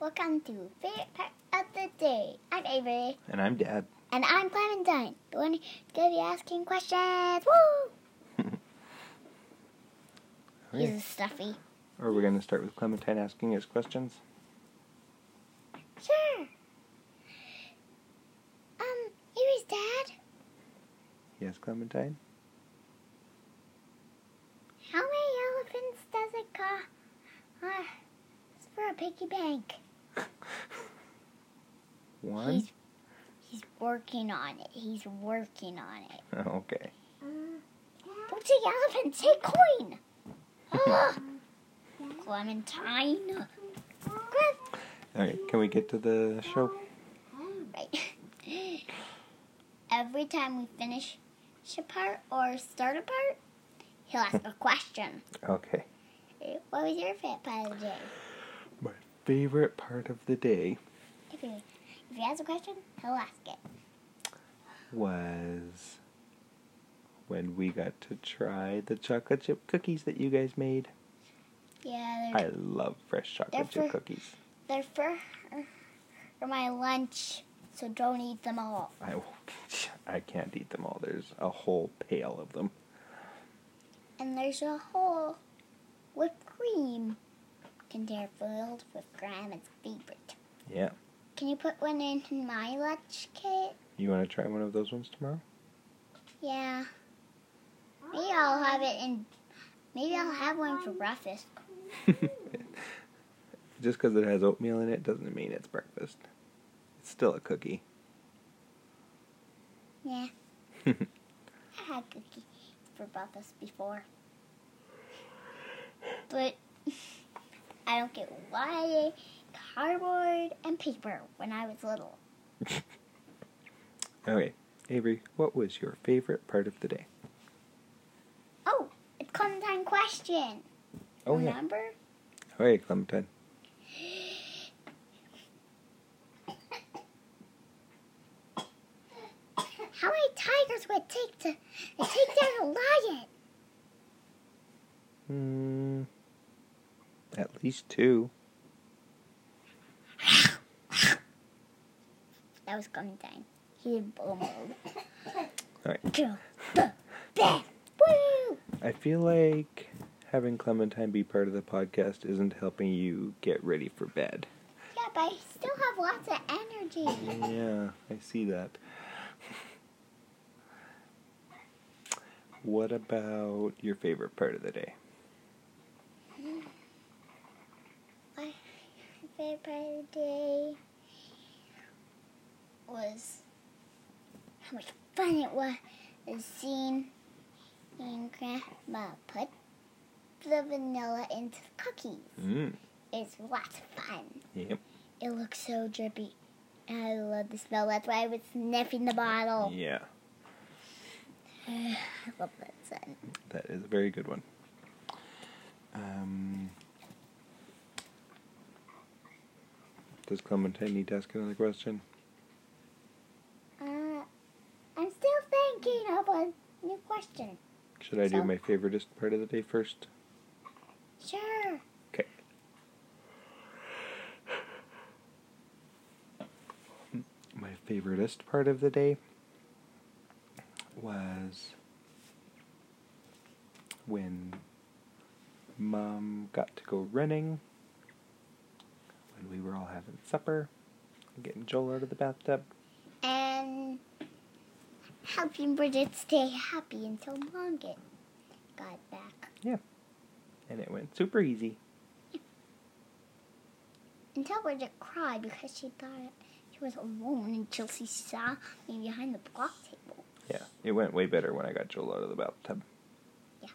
Welcome to favorite part of the day. I'm Avery, And I'm Dad. and I'm Clementine, the one who's gonna be asking questions. Woo! He's a stuffy. Or we're going to start with Clementine asking us questions. Sure. Um, Avery's dad. Yes, Clementine? How many elephants does it cost uh, for a piggy bank? One? He's he's working on it. He's working on it. okay. Don't say elephant, say coin. Clementine. Clem- Alright, can we get to the show? Right. Every time we finish a part or start a part, he'll ask a question. Okay. What was your favorite part of the day? My favorite part of the day he, if he has a question, he'll ask it. was when we got to try the chocolate chip cookies that you guys made. Yeah, I love fresh chocolate chip for- cookies. they're for, for my lunch, so don't eat them all. I, I can't eat them all. There's a whole pail of them. And there's a whole whipped cream container filled with Grandma's favorite. Yeah. Can you put one in my lunch kit? You want to try one of those ones tomorrow? Yeah. Maybe I'll have it in. Maybe I'll have one for breakfast. Just because it has oatmeal in it doesn't mean it's breakfast. It's still a cookie. Yeah. I had cookies for breakfast before. But I don't get why cardboard and paper when I was little. Okay, Avery, what was your favorite part of the day? Oh, it's Clementine question. Oh, yeah. Remember? Okay, Clementine. How many tigers would it take to, to take down a lion? Hmm. At least two. That was Clementine. He did bull mode. Alright. Go, buh, bam, woo! I feel like having Clementine be part of the podcast isn't helping you get ready for bed. Yeah, but I still have lots of energy. Yeah, I see that. What about your favorite part of the day? My favorite part of the day was how much fun it was seeing seeing Grandma put the vanilla into the cookies. Mm. It's lots of fun. Yep. It looks so drippy. I love the smell. That's why I was sniffing the bottle. Yeah, I love that scent. that is a very good one. Um, does Clementine need to ask another question? Uh, I'm still thinking of a new question. Should I do my favoriteest part of the day first? Sure. Okay. My favoriteest part of the day was when Mom got to go running, when we were all having supper, getting Joel out of the bathtub. And helping Bridget stay happy until Mom get got back. Yeah. And it went super easy. Until Bridget cried because she thought she was alone until she saw me behind the block table. Yeah, it went way better when I got Joel out of the bathtub. Yeah.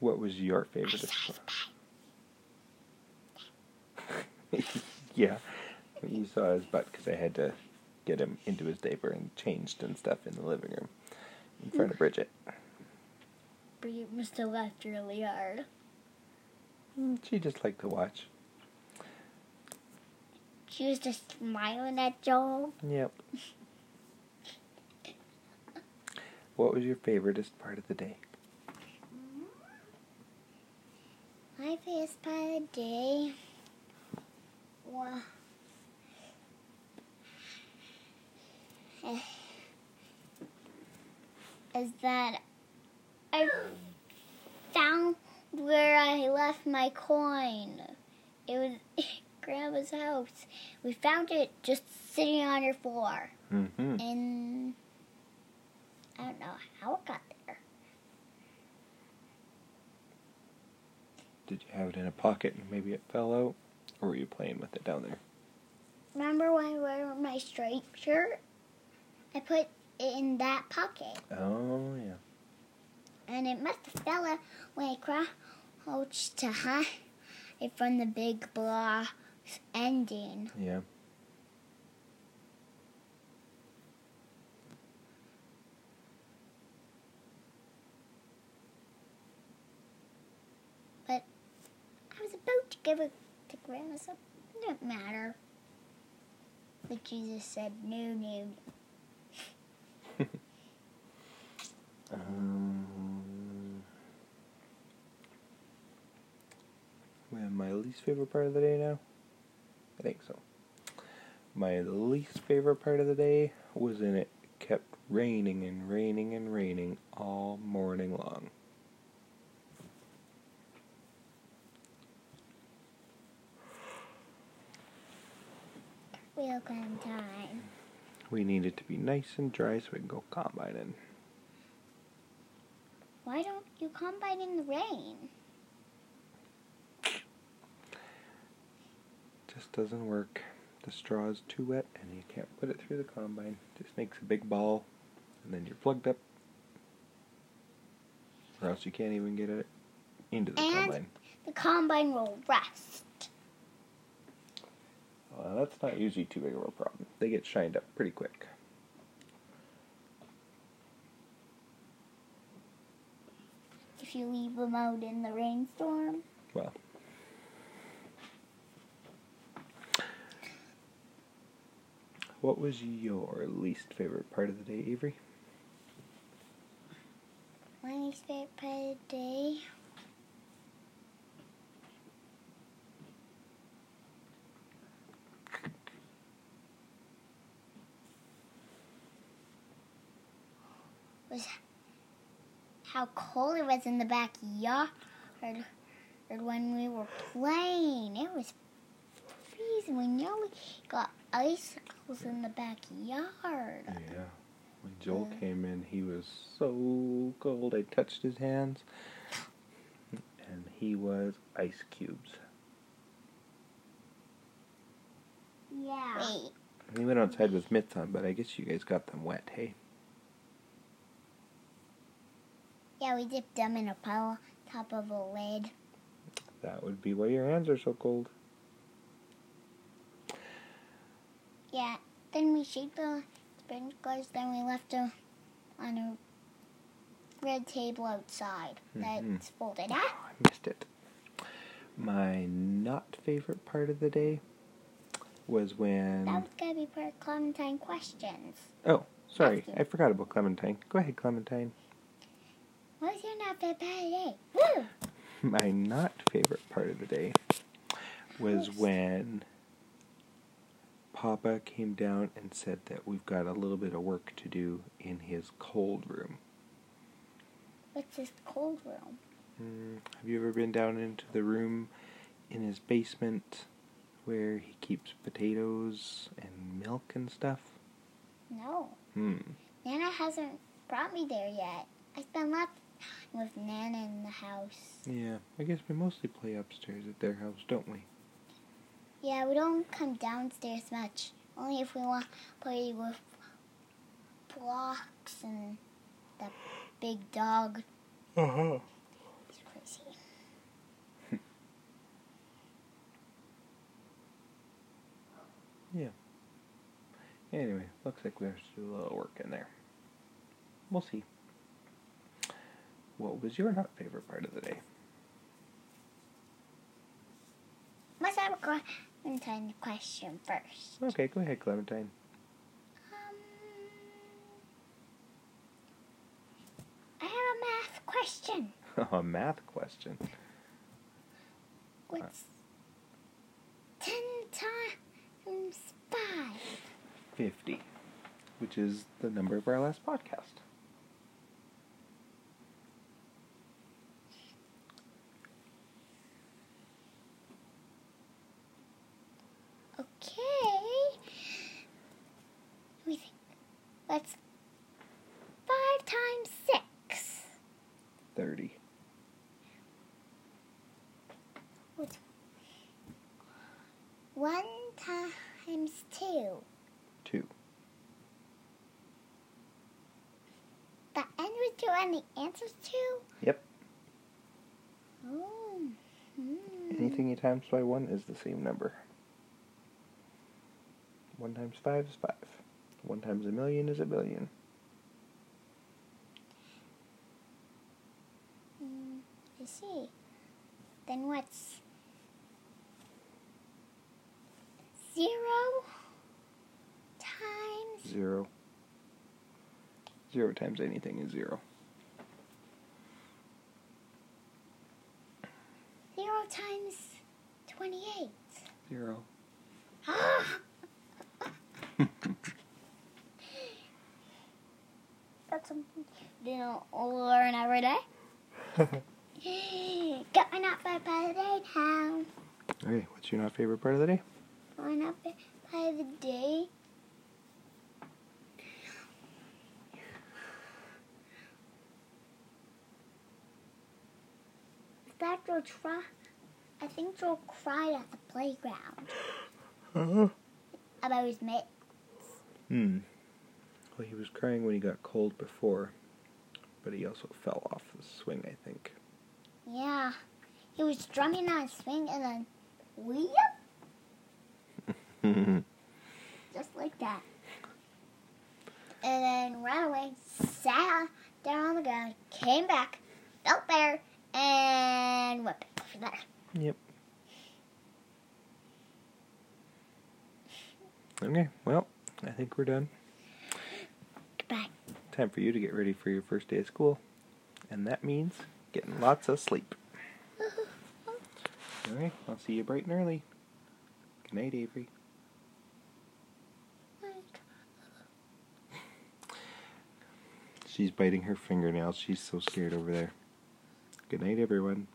What was your I favorite? saw his butt. yeah, you saw his butt because I had to get him into his diaper and changed and stuff in the living room in front of Bridget. Bridget must have laughed really hard. She just liked to watch. She was just smiling at Joel. Yep. What was your favoriteest part of the day? My favorite part of the Eh. Is that I found where I left my coin. It was Grandma's house. We found it just sitting on her floor. Mm-hmm. And I don't know how it got there. Did you have it in a pocket and maybe it fell out? Or were you playing with it down there? Remember when I wore my striped shirt? I put it in that pocket. Oh, yeah. And it must have fell out when I crouched to hide it from the big blocks ending. Yeah. But I was about to give it it didn't matter. But Jesus said, no, no. Um, we have my least favorite part of the day now? I think so. My least favorite part of the day was when it kept raining and raining and raining all morning long. Real good time. We need it to be nice and dry so we can go combining. Why don't you combine in the rain? Just doesn't work. The straw is too wet and you can't put it through the combine. Just makes a big ball and then you're plugged up. Or else you can't even get it into the And- combine. The combine will rust. Well, that's not usually too big of a problem. They get shined up pretty quick. If you leave them out in the rainstorm. Well. What was your least favorite part of the day, Avery? My least favorite part of the day. Was how cold it was in the backyard when we were playing. It was freezing. We nearly got icicles in the backyard. Yeah. When Joel Uh. came in, he was so cold. I touched his hands, and he was ice cubes. Yeah. Wait. He went outside with mitts on, but I guess you guys got them wet, hey? Yeah, we dipped them in a pile top of a lid. That would be why your hands are so cold. Yeah. Then we shaped the sprinklers. Then we left them on a red table outside Mhm. that's folded Oh, up. I missed it. My not favorite part of the day was when. That was gonna be part of Clementine questions. Oh, sorry, I forgot about Clementine. Go ahead, Clementine. What was your not favorite part of the day? Woo! My not favorite part of the day was Oops. when Papa came down and said that we've got a little bit of work to do in his cold room. What's this cold room? Mm, have you ever been down into the room in his basement where he keeps potatoes and milk and stuff? No. Hmm. Nana hasn't brought me there yet. I spend lots with Nana in the house. Yeah, I guess we mostly play upstairs at their house, don't we? Yeah, we don't come downstairs much. Only if we want to play with blocks and the big dog. Uh huh. He's crazy. Yeah. Anyway, looks like we have to do a little work in there. We'll see. What was your not favorite part of the day? Must have a Clementine question first. Okay, go ahead, Clementine. Um, I have a math question. a math question. What's ten times five? 50, which is the number of our last podcast. What's five times six? 30. What's one times two? 2. The end with two and the answer's two? Yep. Oh. hmm. Anything you times by 1 is the same number. 1 times 5 is 5. 1 times a million is a billion. Hmm, I see. Then what's zero times 0. 0 times anything is 0. zero times twenty-eight? 0. That's something you know learn every day. Got my not by by the day now. Okay, what's your not favorite part of the day? My not by by the day. That Joe try. I think Joe cried at the playground Uh-huh. about his mate. Hmm. Well, he was crying when he got cold before, but he also fell off the swing, I think. Yeah, he was drumming on a swing and then weep, just like that. And then ran away, sat down on the ground, came back, felt better, and went back over there. yep. Okay, well, I think we're done. Goodbye. Time for you to get ready for your first day of school. And that means getting lots of sleep. Alright, I'll see you bright and early. Good night, Avery. She's biting her fingernails. She's so scared over there. Good night, everyone.